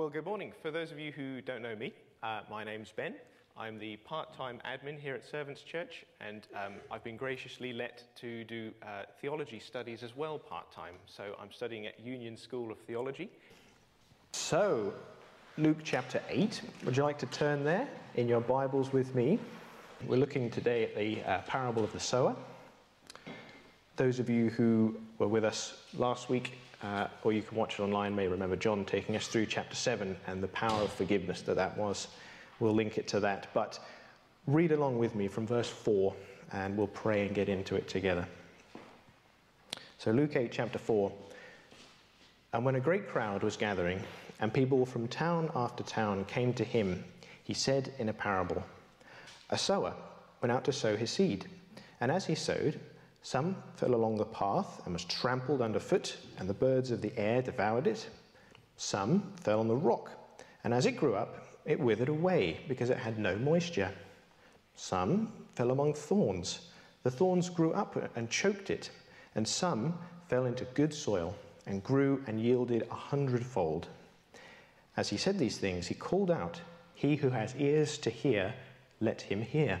Well, good morning. For those of you who don't know me, uh, my name's Ben. I'm the part time admin here at Servants Church, and um, I've been graciously let to do uh, theology studies as well part time. So I'm studying at Union School of Theology. So, Luke chapter 8, would you like to turn there in your Bibles with me? We're looking today at the uh, parable of the sower. Those of you who were with us last week uh, or you can watch it online, may remember John taking us through chapter 7 and the power of forgiveness that that was. We'll link it to that. But read along with me from verse 4 and we'll pray and get into it together. So, Luke 8, chapter 4. And when a great crowd was gathering, and people from town after town came to him, he said in a parable A sower went out to sow his seed. And as he sowed, some fell along the path and was trampled underfoot, and the birds of the air devoured it. Some fell on the rock, and as it grew up, it withered away because it had no moisture. Some fell among thorns. The thorns grew up and choked it, and some fell into good soil and grew and yielded a hundredfold. As he said these things, he called out, He who has ears to hear, let him hear.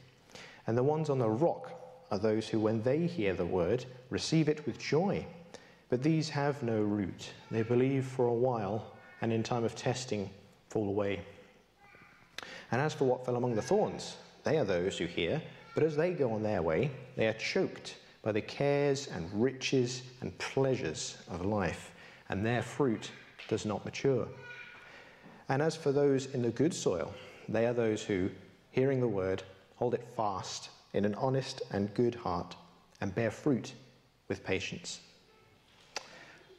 And the ones on the rock are those who, when they hear the word, receive it with joy. But these have no root. They believe for a while, and in time of testing, fall away. And as for what fell among the thorns, they are those who hear, but as they go on their way, they are choked by the cares and riches and pleasures of life, and their fruit does not mature. And as for those in the good soil, they are those who, hearing the word, hold it fast in an honest and good heart, and bear fruit with patience.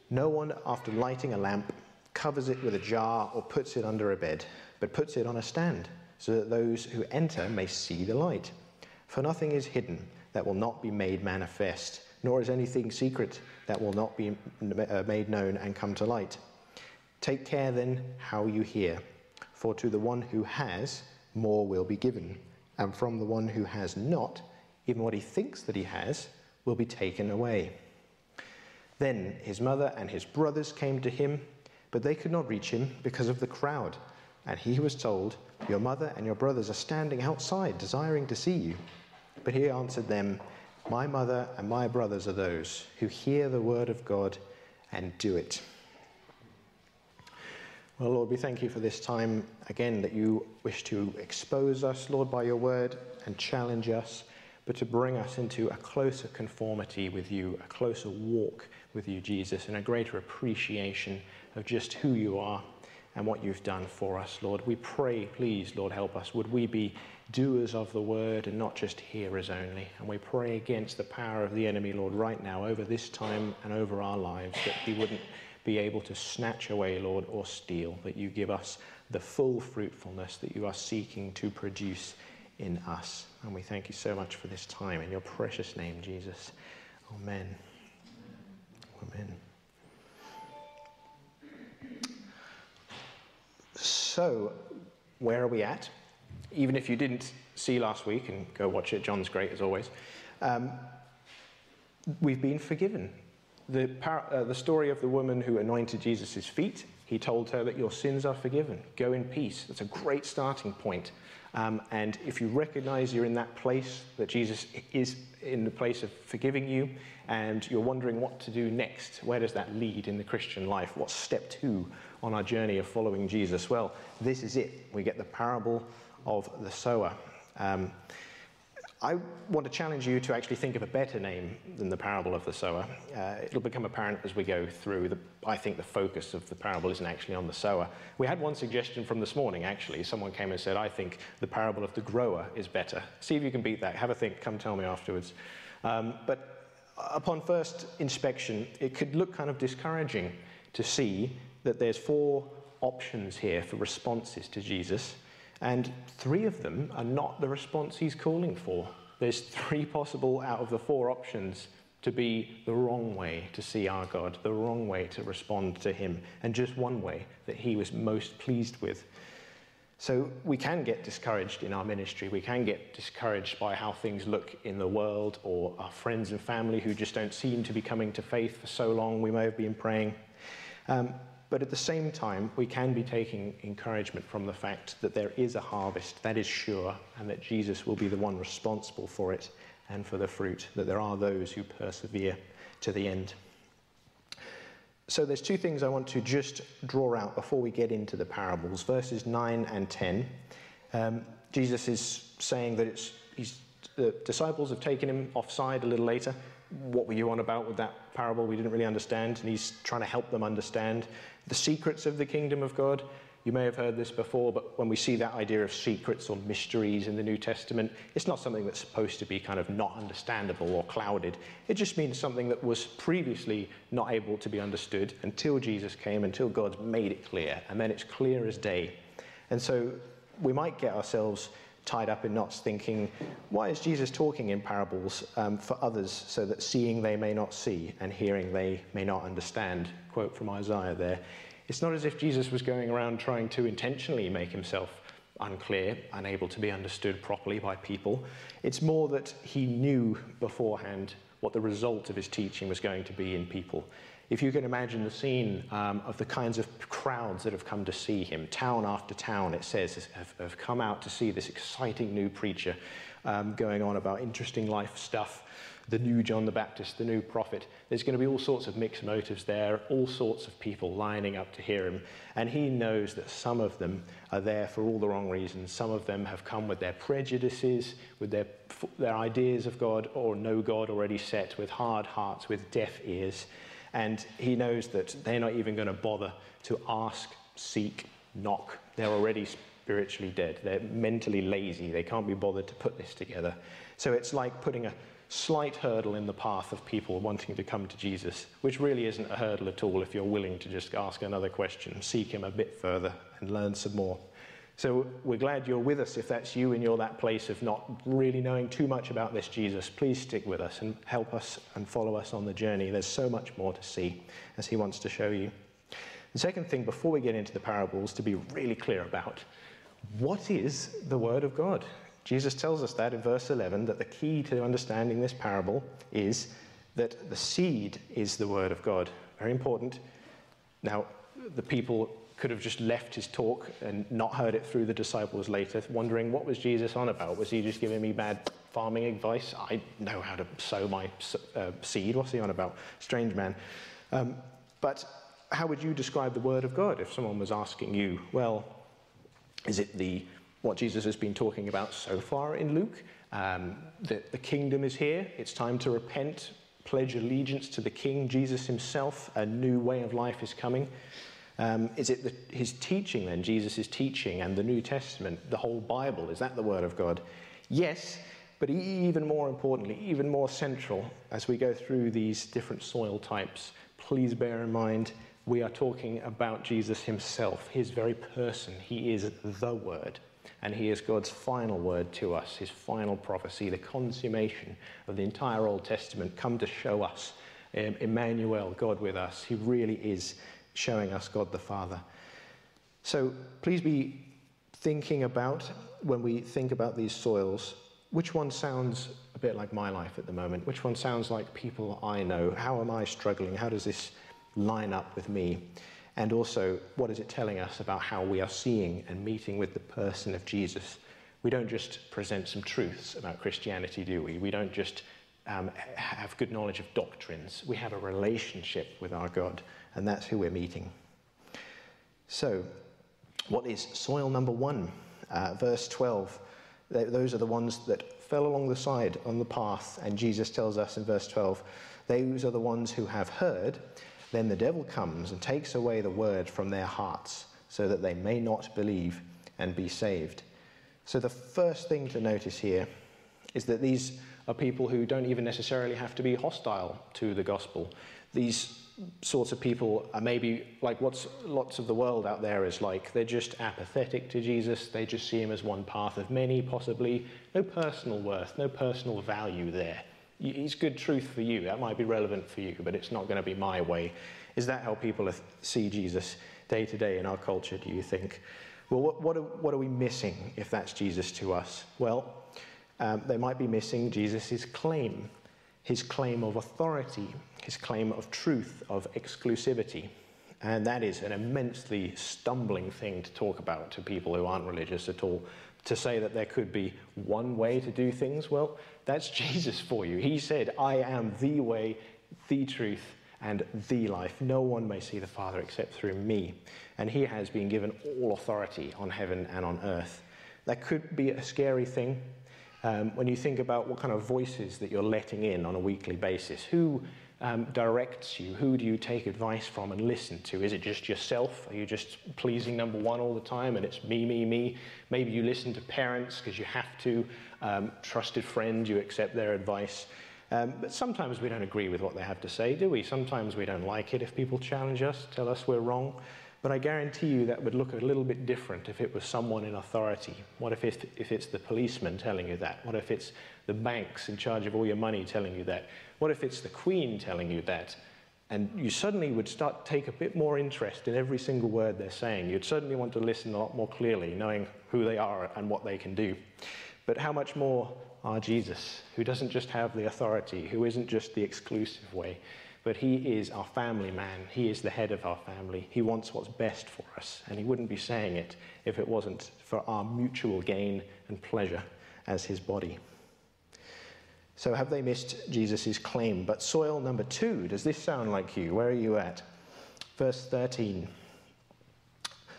No one, after lighting a lamp, covers it with a jar or puts it under a bed, but puts it on a stand, so that those who enter may see the light. For nothing is hidden that will not be made manifest, nor is anything secret that will not be uh, made known and come to light. Take care then how you hear, for to the one who has, more will be given and from the one who has not, even what he thinks that he has, will be taken away. Then his mother and his brothers came to him, but they could not reach him because of the crowd. And he was told, Your mother and your brothers are standing outside, desiring to see you. But he answered them, My mother and my brothers are those who hear the word of God and do it. Well, Lord, we thank you for this time again that you wish to expose us, Lord, by your word and challenge us, but to bring us into a closer conformity with you, a closer walk with you, Jesus, and a greater appreciation of just who you are and what you've done for us, Lord. We pray, please, Lord, help us. Would we be doers of the word and not just hearers only? And we pray against the power of the enemy, Lord, right now, over this time and over our lives, that he wouldn't be able to snatch away, Lord, or steal, that you give us the full fruitfulness that you are seeking to produce in us. And we thank you so much for this time. In your precious name, Jesus. Amen. Amen. So, where are we at? Even if you didn't see last week, and go watch it, John's great as always, um, we've been forgiven the, uh, the story of the woman who anointed Jesus' feet, he told her that your sins are forgiven. Go in peace. That's a great starting point. Um, and if you recognize you're in that place, that Jesus is in the place of forgiving you, and you're wondering what to do next, where does that lead in the Christian life? What's step two on our journey of following Jesus? Well, this is it. We get the parable of the sower. Um, I want to challenge you to actually think of a better name than the parable of the sower. Uh, it'll become apparent as we go through. The, I think the focus of the parable isn't actually on the sower. We had one suggestion from this morning, actually. Someone came and said, I think the parable of the grower is better. See if you can beat that. Have a think. Come tell me afterwards. Um, but upon first inspection, it could look kind of discouraging to see that there's four options here for responses to Jesus, and three of them are not the response he's calling for. There's three possible out of the four options to be the wrong way to see our God, the wrong way to respond to Him, and just one way that He was most pleased with. So we can get discouraged in our ministry. We can get discouraged by how things look in the world or our friends and family who just don't seem to be coming to faith for so long. We may have been praying. Um, but at the same time, we can be taking encouragement from the fact that there is a harvest that is sure and that Jesus will be the one responsible for it and for the fruit, that there are those who persevere to the end. So there's two things I want to just draw out before we get into the parables. Verses 9 and 10. Um, Jesus is saying that it's, the disciples have taken him offside a little later. What were you on about with that parable? We didn't really understand. And he's trying to help them understand the secrets of the kingdom of God. You may have heard this before, but when we see that idea of secrets or mysteries in the New Testament, it's not something that's supposed to be kind of not understandable or clouded. It just means something that was previously not able to be understood until Jesus came, until God's made it clear, and then it's clear as day. And so we might get ourselves tied up in knots thinking, why is Jesus talking in parables um, for others so that seeing they may not see and hearing they may not understand? Quote from Isaiah there. It's not as if Jesus was going around trying to intentionally make himself unclear, unable to be understood properly by people. It's more that he knew beforehand what the result of his teaching was going to be in people. If you can imagine the scene um, of the kinds of crowds that have come to see him, town after town, it says, have, have come out to see this exciting new preacher um, going on about interesting life stuff the new John the Baptist, the new prophet. There's going to be all sorts of mixed motives there, all sorts of people lining up to hear him. And he knows that some of them are there for all the wrong reasons. Some of them have come with their prejudices, with their, their ideas of God or no God already set, with hard hearts, with deaf ears. And he knows that they're not even going to bother to ask, seek, knock. They're already spiritually dead. They're mentally lazy. They can't be bothered to put this together. So it's like putting a slight hurdle in the path of people wanting to come to Jesus, which really isn't a hurdle at all if you're willing to just ask another question, seek Him a bit further, and learn some more. So we're glad you're with us if that's you and you're that place of not really knowing too much about this Jesus. Please stick with us and help us and follow us on the journey. There's so much more to see as He wants to show you. The second thing, before we get into the parables, to be really clear about what is the Word of God? Jesus tells us that in verse 11 that the key to understanding this parable is that the seed is the word of God. Very important. Now, the people could have just left his talk and not heard it through the disciples later, wondering what was Jesus on about? Was he just giving me bad farming advice? I know how to sow my uh, seed. What's he on about? Strange man. Um, but how would you describe the word of God if someone was asking you, well, is it the what Jesus has been talking about so far in Luke. Um, that the kingdom is here. It's time to repent, pledge allegiance to the King, Jesus himself. A new way of life is coming. Um, is it the, his teaching then, Jesus' teaching and the New Testament, the whole Bible? Is that the Word of God? Yes, but even more importantly, even more central as we go through these different soil types, please bear in mind we are talking about Jesus himself, his very person. He is the Word and he is God's final word to us, his final prophecy, the consummation of the entire Old Testament, come to show us um, Emmanuel, God with us. He really is showing us God the Father. So please be thinking about, when we think about these soils, which one sounds a bit like my life at the moment? Which one sounds like people I know? How am I struggling? How does this line up with me? And also, what is it telling us about how we are seeing and meeting with the person of Jesus? We don't just present some truths about Christianity, do we? We don't just um, have good knowledge of doctrines. We have a relationship with our God, and that's who we're meeting. So, what is soil number one? Uh, verse 12. Those are the ones that fell along the side on the path, and Jesus tells us in verse 12, those are the ones who have heard then the devil comes and takes away the word from their hearts, so that they may not believe and be saved. So, the first thing to notice here is that these are people who don't even necessarily have to be hostile to the gospel. These sorts of people are maybe like what's lots of the world out there is like. They're just apathetic to Jesus. They just see him as one path of many, possibly. No personal worth, no personal value there. He's good truth for you. That might be relevant for you, but it's not going to be my way. Is that how people see Jesus day to day in our culture, do you think? Well, what, what, are, what are we missing if that's Jesus to us? Well, um, they might be missing Jesus' claim, his claim of authority, his claim of truth, of exclusivity. And that is an immensely stumbling thing to talk about to people who aren't religious at all. To say that there could be one way to do things, well, that's Jesus for you. He said, I am the way, the truth, and the life. No one may see the Father except through me. And he has been given all authority on heaven and on earth. That could be a scary thing um, when you think about what kind of voices that you're letting in on a weekly basis. Who um, directs you? Who do you take advice from and listen to? Is it just yourself? Are you just pleasing number one all the time and it's me, me, me? Maybe you listen to parents because you have to, um, trusted friends, you accept their advice. Um, but sometimes we don't agree with what they have to say, do we? Sometimes we don't like it if people challenge us, tell us we're wrong. But I guarantee you that would look a little bit different if it was someone in authority. What if it's, if it's the policeman telling you that? What if it's the banks in charge of all your money telling you that? What if it's the Queen telling you that? And you suddenly would start to take a bit more interest in every single word they're saying. You'd certainly want to listen a lot more clearly, knowing who they are and what they can do. But how much more our Jesus, who doesn't just have the authority, who isn't just the exclusive way, but he is our family man. He is the head of our family. He wants what's best for us, and he wouldn't be saying it if it wasn't for our mutual gain and pleasure as his body. So, have they missed Jesus' claim? But soil number two, does this sound like you? Where are you at? Verse 13.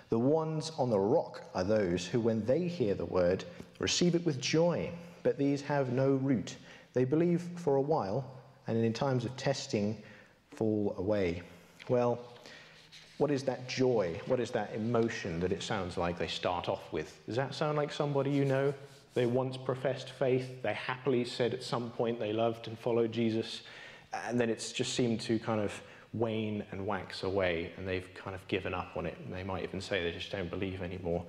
The ones on the rock are those who, when they hear the word, receive it with joy, but these have no root. They believe for a while, and in times of testing, fall away. Well, what is that joy? What is that emotion that it sounds like they start off with? Does that sound like somebody you know? They once professed faith, they happily said at some point they loved and followed Jesus, and then it's just seemed to kind of wane and wax away, and they've kind of given up on it. They might even say they just don't believe anymore.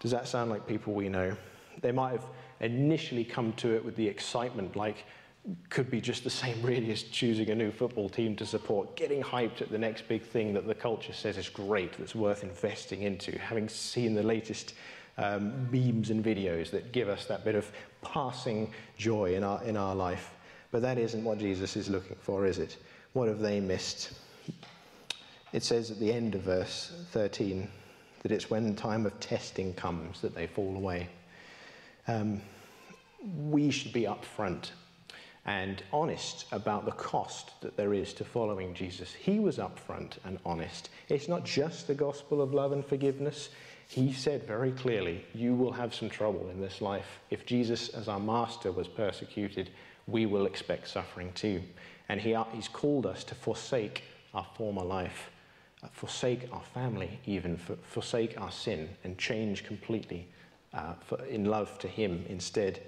Does that sound like people we know? They might have initially come to it with the excitement, like, could be just the same really as choosing a new football team to support, getting hyped at the next big thing that the culture says is great, that's worth investing into, having seen the latest um, memes and videos that give us that bit of passing joy in our, in our life. But that isn't what Jesus is looking for, is it? What have they missed? It says at the end of verse 13 that it's when the time of testing comes that they fall away. Um, we should be upfront and honest about the cost that there is to following Jesus. He was upfront and honest. It's not just the gospel of love and forgiveness. He said very clearly, You will have some trouble in this life. If Jesus, as our master, was persecuted, we will expect suffering too. And he, He's called us to forsake our former life, uh, forsake our family, even, forsake our sin, and change completely uh, for, in love to Him instead.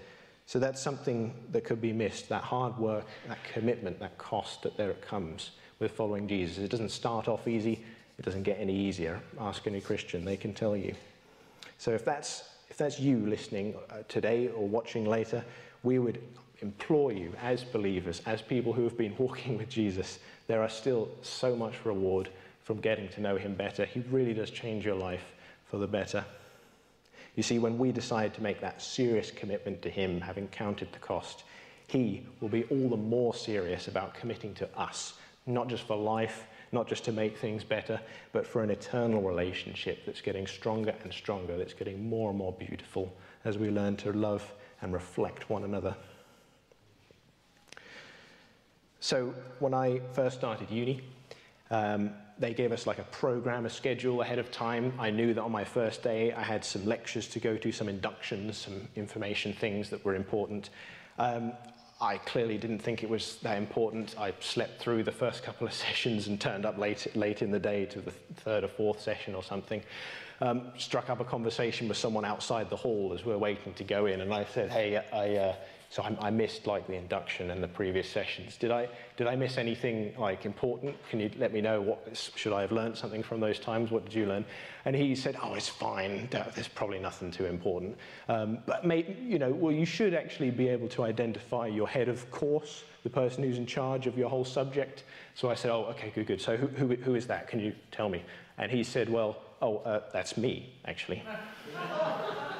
So that's something that could be missed that hard work, that commitment, that cost that there it comes with following Jesus. It doesn't start off easy, it doesn't get any easier. Ask any Christian, they can tell you. So if that's, if that's you listening uh, today or watching later, we would implore you as believers, as people who have been walking with Jesus, there are still so much reward from getting to know him better. He really does change your life for the better. You see, when we decide to make that serious commitment to Him, having counted the cost, He will be all the more serious about committing to us, not just for life, not just to make things better, but for an eternal relationship that's getting stronger and stronger, that's getting more and more beautiful as we learn to love and reflect one another. So, when I first started uni, um, they gave us like a program, a schedule ahead of time. I knew that on my first day I had some lectures to go to, some inductions, some information things that were important. Um, I clearly didn't think it was that important. I slept through the first couple of sessions and turned up late, late in the day to the third or fourth session or something. Um, struck up a conversation with someone outside the hall as we are waiting to go in, and I said, "Hey, I, uh, so I, I, missed like the induction and the previous sessions. Did I, did I miss anything like important? Can you let me know what, should I have learned something from those times? What did you learn? And he said, oh, it's fine. There's probably nothing too important. Um, but maybe, you know, well, you should actually be able to identify your head of course, the person who's in charge of your whole subject. So I said, oh, okay, good, good. So who, who, who is that? Can you tell me? And he said, well, oh, uh, that's me, actually.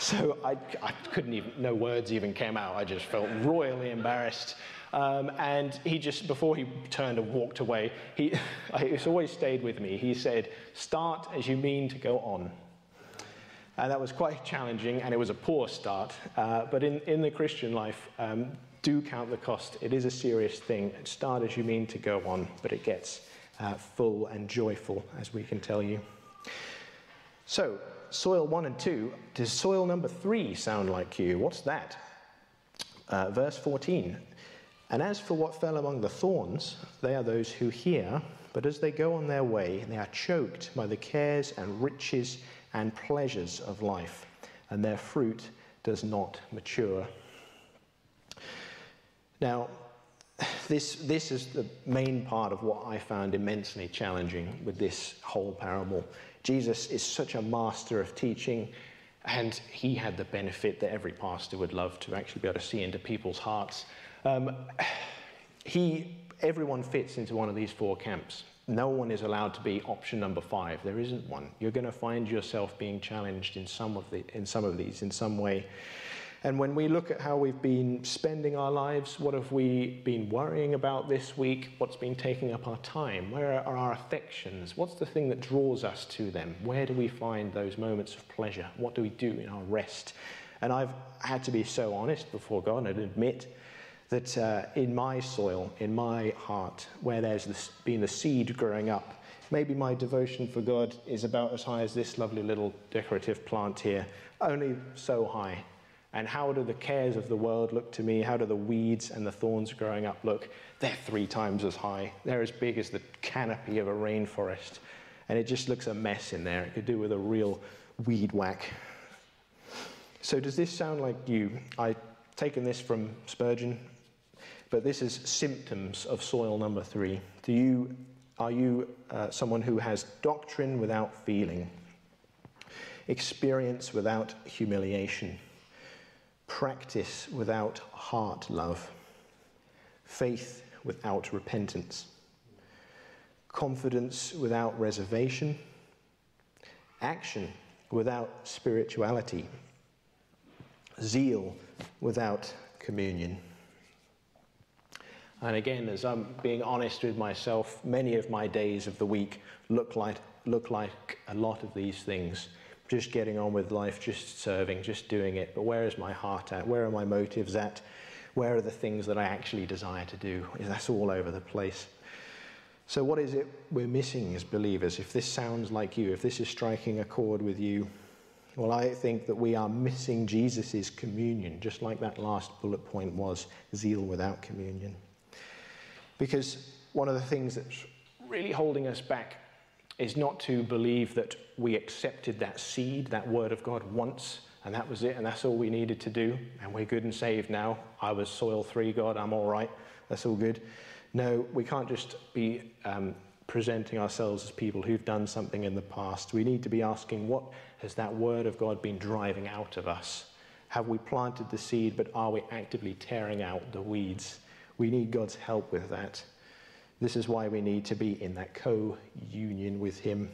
So I, I, couldn't even, no words even came out. I just felt royally embarrassed. Um, and he just, before he turned and walked away, he, it's always stayed with me. He said, Start as you mean to go on. And that was quite challenging, and it was a poor start. Uh, but in, in the Christian life, um, do count the cost. It is a serious thing. Start as you mean to go on, but it gets uh, full and joyful, as we can tell you. So, soil one and two, does soil number three sound like you? What's that? Uh, verse 14. And as for what fell among the thorns, they are those who hear, but as they go on their way, they are choked by the cares and riches and pleasures of life, and their fruit does not mature. Now, this, this is the main part of what I found immensely challenging with this whole parable. Jesus is such a master of teaching, and he had the benefit that every pastor would love to actually be able to see into people's hearts. Um, he, everyone fits into one of these four camps. No one is allowed to be option number five. There isn't one. You're going to find yourself being challenged in some of, the, in some of these in some way. And when we look at how we've been spending our lives, what have we been worrying about this week? What's been taking up our time? Where are our affections? What's the thing that draws us to them? Where do we find those moments of pleasure? What do we do in our rest? And I've had to be so honest before God and admit that uh, in my soil, in my heart, where there's this, been the seed growing up, maybe my devotion for God is about as high as this lovely little decorative plant here, only so high. And how do the cares of the world look to me? How do the weeds and the thorns growing up look? They're three times as high. They're as big as the canopy of a rainforest. And it just looks a mess in there. It could do with a real weed whack. So, does this sound like you? I've taken this from Spurgeon, but this is symptoms of soil number three. Do you, are you uh, someone who has doctrine without feeling, experience without humiliation? Practice without heart love, faith without repentance, confidence without reservation, action without spirituality, zeal without communion. And again, as I'm being honest with myself, many of my days of the week look like, look like a lot of these things just getting on with life, just serving, just doing it. But where is my heart at? Where are my motives at? Where are the things that I actually desire to do? That's all over the place. So, what is it we're missing as believers? If this sounds like you, if this is striking a chord with you, well, I think that we are missing Jesus' communion, just like that last bullet point was zeal without communion. Because one of the things that's really holding us back is not to believe that we accepted that seed, that word of God once, and that was it, and that's all we needed to do, and we're good and saved now. I was soil three, God, I'm all right, that's all good. No, we can't just be um, presenting ourselves as people who've done something in the past. We need to be asking, what has that word of God been driving out of us? Have we planted the seed, but are we actively tearing out the weeds? We need God's help with that. This is why we need to be in that co union with Him.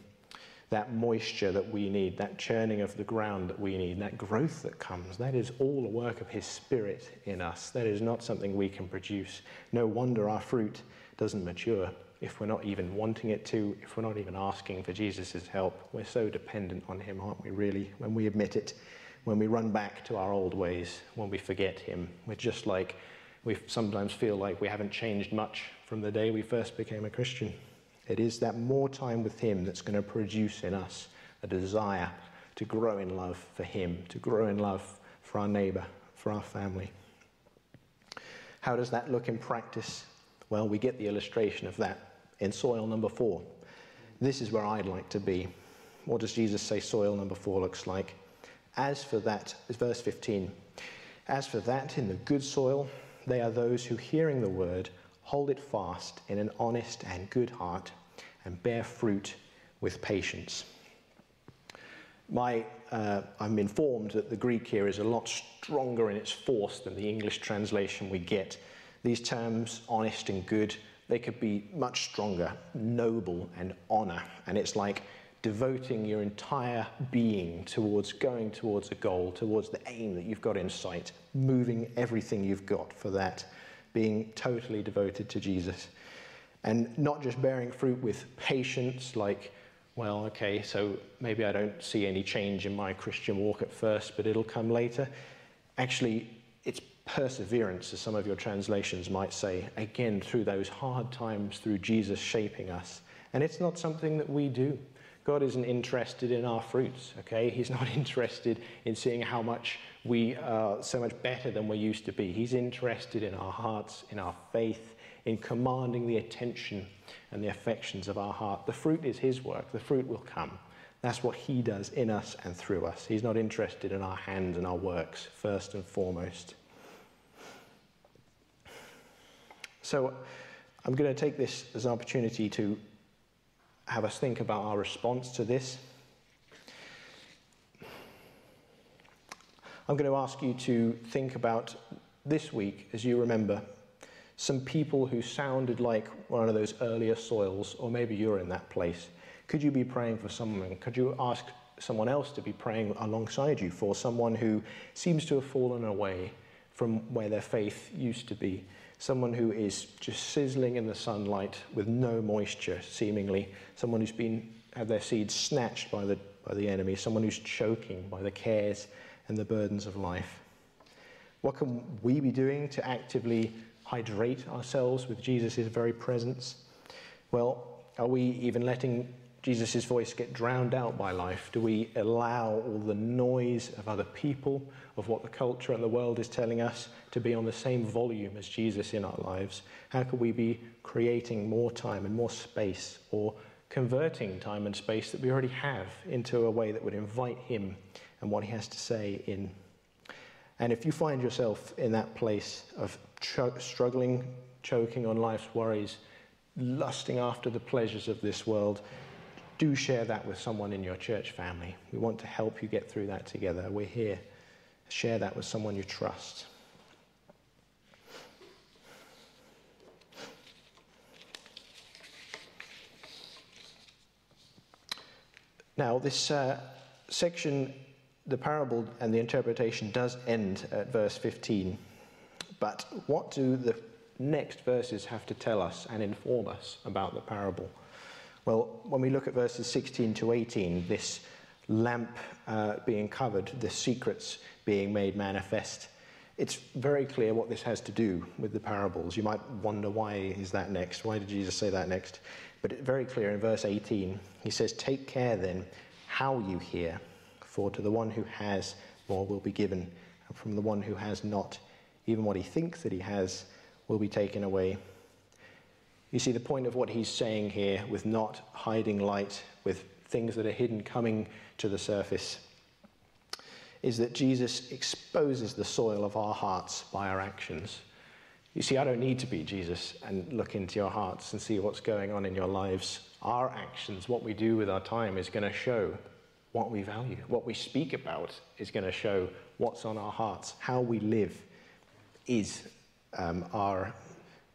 That moisture that we need, that churning of the ground that we need, that growth that comes, that is all the work of His Spirit in us. That is not something we can produce. No wonder our fruit doesn't mature if we're not even wanting it to, if we're not even asking for Jesus' help. We're so dependent on Him, aren't we, really, when we admit it, when we run back to our old ways, when we forget Him. We're just like we sometimes feel like we haven't changed much from the day we first became a Christian. It is that more time with Him that's going to produce in us a desire to grow in love for Him, to grow in love for our neighbor, for our family. How does that look in practice? Well, we get the illustration of that in soil number four. This is where I'd like to be. What does Jesus say soil number four looks like? As for that, verse 15, As for that in the good soil, they are those who, hearing the word, hold it fast in an honest and good heart and bear fruit with patience. My, uh, I'm informed that the Greek here is a lot stronger in its force than the English translation we get. These terms, honest and good, they could be much stronger, noble and honor. And it's like devoting your entire being towards going towards a goal, towards the aim that you've got in sight, moving everything you've got for that, being totally devoted to Jesus. And not just bearing fruit with patience, like well, okay, so maybe I don't see any change in my Christian walk at first, but it'll come later. Actually, it's perseverance, as some of your translations might say, again, through those hard times, through Jesus shaping us. And it's not something that we do. God isn't interested in our fruits, okay? He's not interested in seeing how much we are so much better than we used to be. He's interested in our hearts, in our faith, in commanding the attention and the affections of our heart. The fruit is His work, the fruit will come. That's what He does in us and through us. He's not interested in our hands and our works, first and foremost. So I'm going to take this as an opportunity to have us think about our response to this. I'm going to ask you to think about this week as you remember some people who sounded like one of those earlier soils, or maybe you're in that place. Could you be praying for someone? Could you ask someone else to be praying alongside you for someone who seems to have fallen away from where their faith used to be? Someone who is just sizzling in the sunlight with no moisture, seemingly. Someone who's been had their seeds snatched by the, by the enemy. Someone who's choking by the cares and the burdens of life. What can we be doing to actively hydrate ourselves with Jesus' very presence? Well, are we even letting Jesus' voice get drowned out by life? Do we allow all the noise of other people, of what the culture and the world is telling us, to be on the same volume as Jesus in our lives? How can we be creating more time and more space, or converting time and space that we already have into a way that would invite Him and what He has to say in? And if you find yourself in that place of ch- struggling, choking on life's worries, lusting after the pleasures of this world, do share that with someone in your church family. We want to help you get through that together. We're here. Share that with someone you trust. Now, this uh, section, the parable and the interpretation, does end at verse 15. But what do the next verses have to tell us and inform us about the parable? Well, when we look at verses 16 to 18, this lamp uh, being covered, the secrets being made manifest, it's very clear what this has to do with the parables. You might wonder why is that next? Why did Jesus say that next? But it's very clear in verse 18. He says, Take care then how you hear, for to the one who has, more will be given, and from the one who has not, even what he thinks that he has will be taken away. You see, the point of what he's saying here with not hiding light, with things that are hidden coming to the surface, is that Jesus exposes the soil of our hearts by our actions. You see, I don't need to be Jesus and look into your hearts and see what's going on in your lives. Our actions, what we do with our time, is going to show what we value. What we speak about is going to show what's on our hearts. How we live is um, our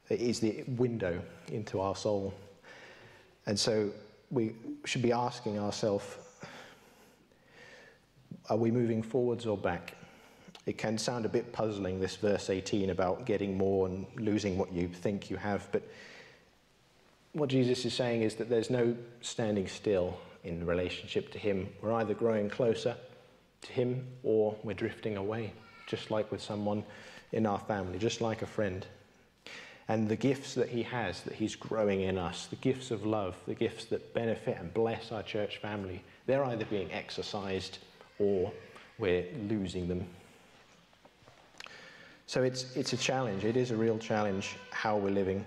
is the window into our soul. And so we should be asking ourselves are we moving forwards or back? It can sound a bit puzzling, this verse 18 about getting more and losing what you think you have, but what Jesus is saying is that there's no standing still in relationship to Him. We're either growing closer to Him or we're drifting away, just like with someone in our family, just like a friend. And the gifts that He has, that He's growing in us, the gifts of love, the gifts that benefit and bless our church family, they're either being exercised or we're losing them. So it's, it's a challenge. It is a real challenge how we're living.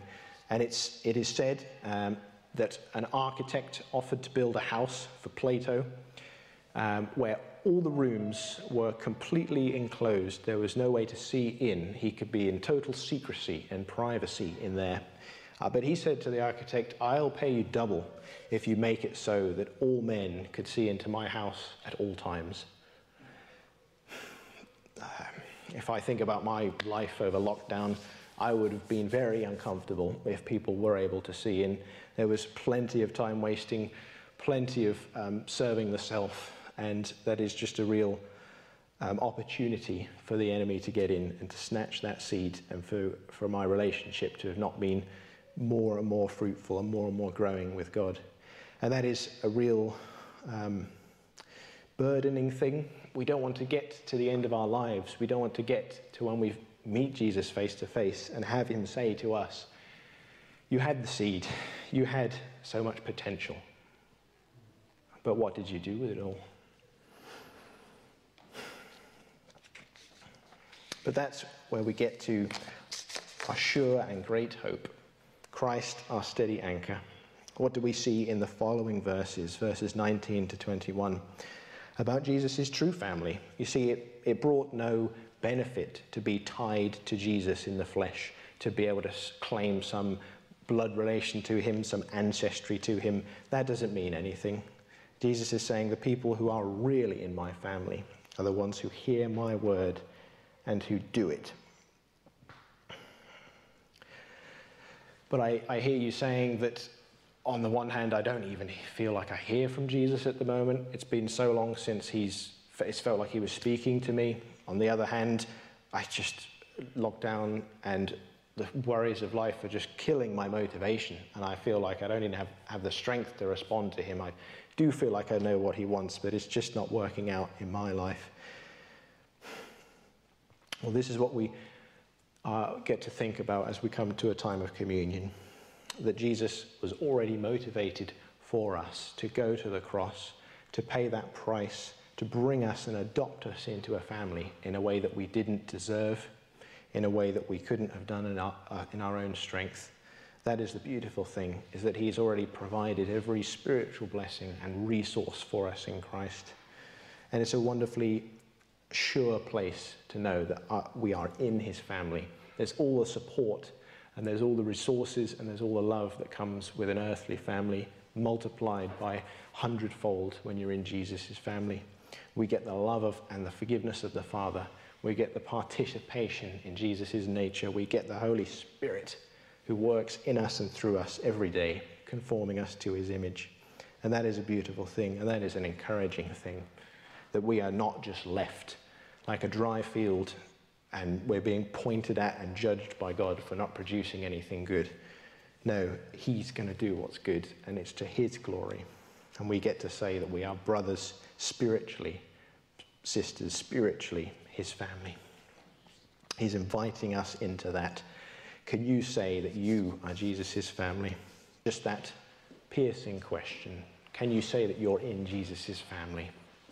And it's, it is said um, that an architect offered to build a house for Plato um, where all the rooms were completely enclosed. There was no way to see in. He could be in total secrecy and privacy in there. Uh, but he said to the architect, I'll pay you double if you make it so that all men could see into my house at all times. Uh, if I think about my life over lockdown, I would have been very uncomfortable if people were able to see in. There was plenty of time wasting, plenty of um, serving the self, and that is just a real um, opportunity for the enemy to get in and to snatch that seed, and for, for my relationship to have not been more and more fruitful and more and more growing with God. And that is a real um, burdening thing. We don't want to get to the end of our lives. We don't want to get to when we meet Jesus face to face and have him say to us, You had the seed, you had so much potential. But what did you do with it all? But that's where we get to our sure and great hope Christ, our steady anchor. What do we see in the following verses, verses 19 to 21, about Jesus' true family? You see, it, it brought no benefit to be tied to Jesus in the flesh, to be able to claim some blood relation to him, some ancestry to him. That doesn't mean anything. Jesus is saying the people who are really in my family are the ones who hear my word and who do it. But I, I hear you saying that on the one hand, I don't even feel like I hear from Jesus at the moment. It's been so long since he's, it's felt like he was speaking to me. On the other hand, I just locked down and the worries of life are just killing my motivation. And I feel like I don't even have, have the strength to respond to him. I do feel like I know what he wants, but it's just not working out in my life. Well, this is what we uh, get to think about as we come to a time of communion that Jesus was already motivated for us to go to the cross, to pay that price, to bring us and adopt us into a family in a way that we didn't deserve, in a way that we couldn't have done in our, uh, in our own strength. That is the beautiful thing, is that he's already provided every spiritual blessing and resource for us in Christ. And it's a wonderfully sure place to know that uh, we are in his family. There's all the support and there's all the resources and there's all the love that comes with an earthly family multiplied by hundredfold when you're in Jesus' family. We get the love of and the forgiveness of the Father. We get the participation in Jesus' nature. We get the Holy Spirit who works in us and through us every day, conforming us to his image. And that is a beautiful thing, and that is an encouraging thing that we are not just left like a dry field and we're being pointed at and judged by God for not producing anything good. No, He's going to do what's good, and it's to His glory. And we get to say that we are brothers spiritually, sisters spiritually, His family. He's inviting us into that. Can you say that you are Jesus' family? Just that piercing question. Can you say that you're in Jesus' family?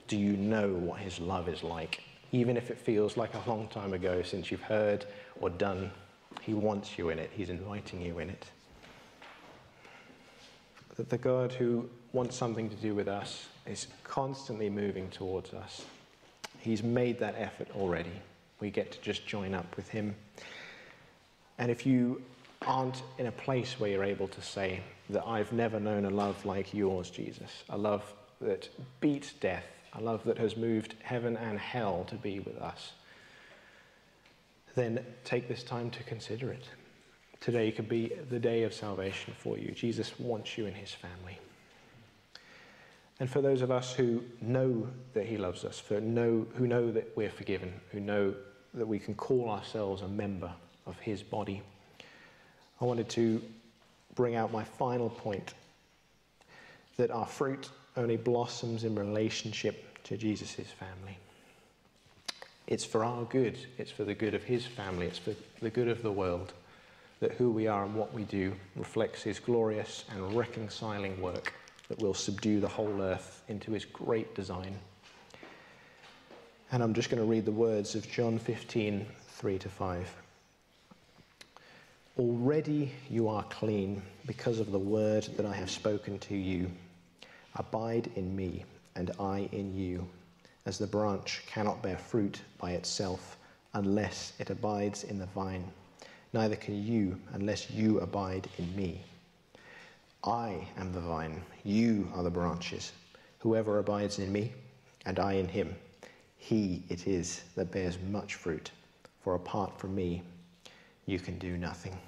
Do you know what His love is like? even if it feels like a long time ago since you've heard or done. He wants you in it, He's inviting you in it. That the God who wants something to do with us is constantly moving towards us. He's made that effort already. We get to just join up with Him. And if you aren't in a place where you're able to say that I've never known a love like yours, Jesus, a love that beats death, a love that has moved heaven and hell to be with us, then take this time to consider it. Today could be the day of salvation for you. Jesus wants you in his family. And for those of us who know that he loves us, for know, who know that we're forgiven, who know that we can call ourselves a member of his body, I wanted to bring out my final point that our fruit only blossoms in relationship to Jesus' family. It's for our good, it's for the good of his family, it's for the good of the world that who we are and what we do reflects his glorious and reconciling work that will subdue the whole earth into his great design. And I'm just going to read the words of John 15, 3 to 5. Already you are clean because of the word that I have spoken to you. Abide in me, and I in you. as the branch cannot bear fruit by itself unless it abides in the vine. Neither can you unless you abide in me. I am the vine, you are the branches. Whoever abides in me, and I in him, he it is that bears much fruit, for apart from me, you can do nothing.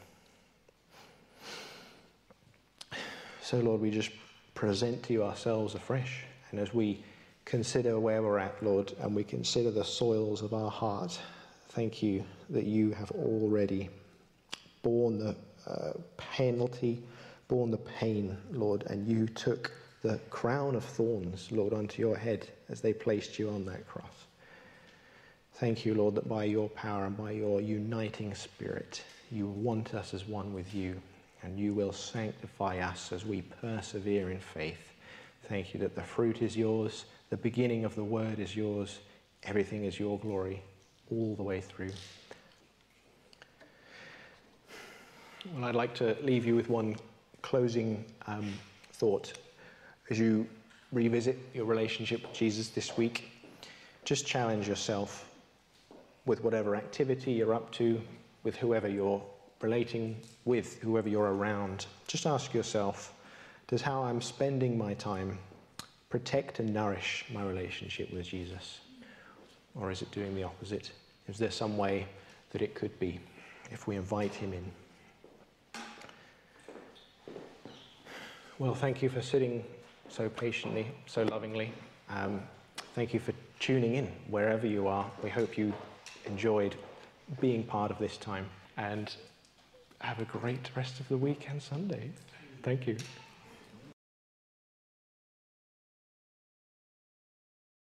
So, Lord, we just present to you ourselves afresh, and as we consider where we're at, Lord, and we consider the soils of our heart, thank you that you have already borne the uh, penalty, borne the pain, Lord, and you took the crown of thorns, Lord, onto your head as they placed you on that cross. Thank you, Lord, that by your power and by your uniting spirit, you want us as one with you, and you will sanctify us as we persevere in faith. Thank you that the fruit is yours the beginning of the word is yours. Everything is your glory all the way through. Well, I'd like to leave you with one closing um, thought. As you revisit your relationship with Jesus this week, just challenge yourself with whatever activity you're up to, with whoever you're relating with, whoever you're around. Just ask yourself Does how I'm spending my time protect and nourish my relationship with Jesus? Or is it doing the opposite? Is there some way that it could be if we invite him in? Well, thank you for sitting so patiently, so lovingly. Um, thank you for tuning in wherever you are. We hope you enjoyed being part of this time and have a great rest of the week and Sunday. Thank you.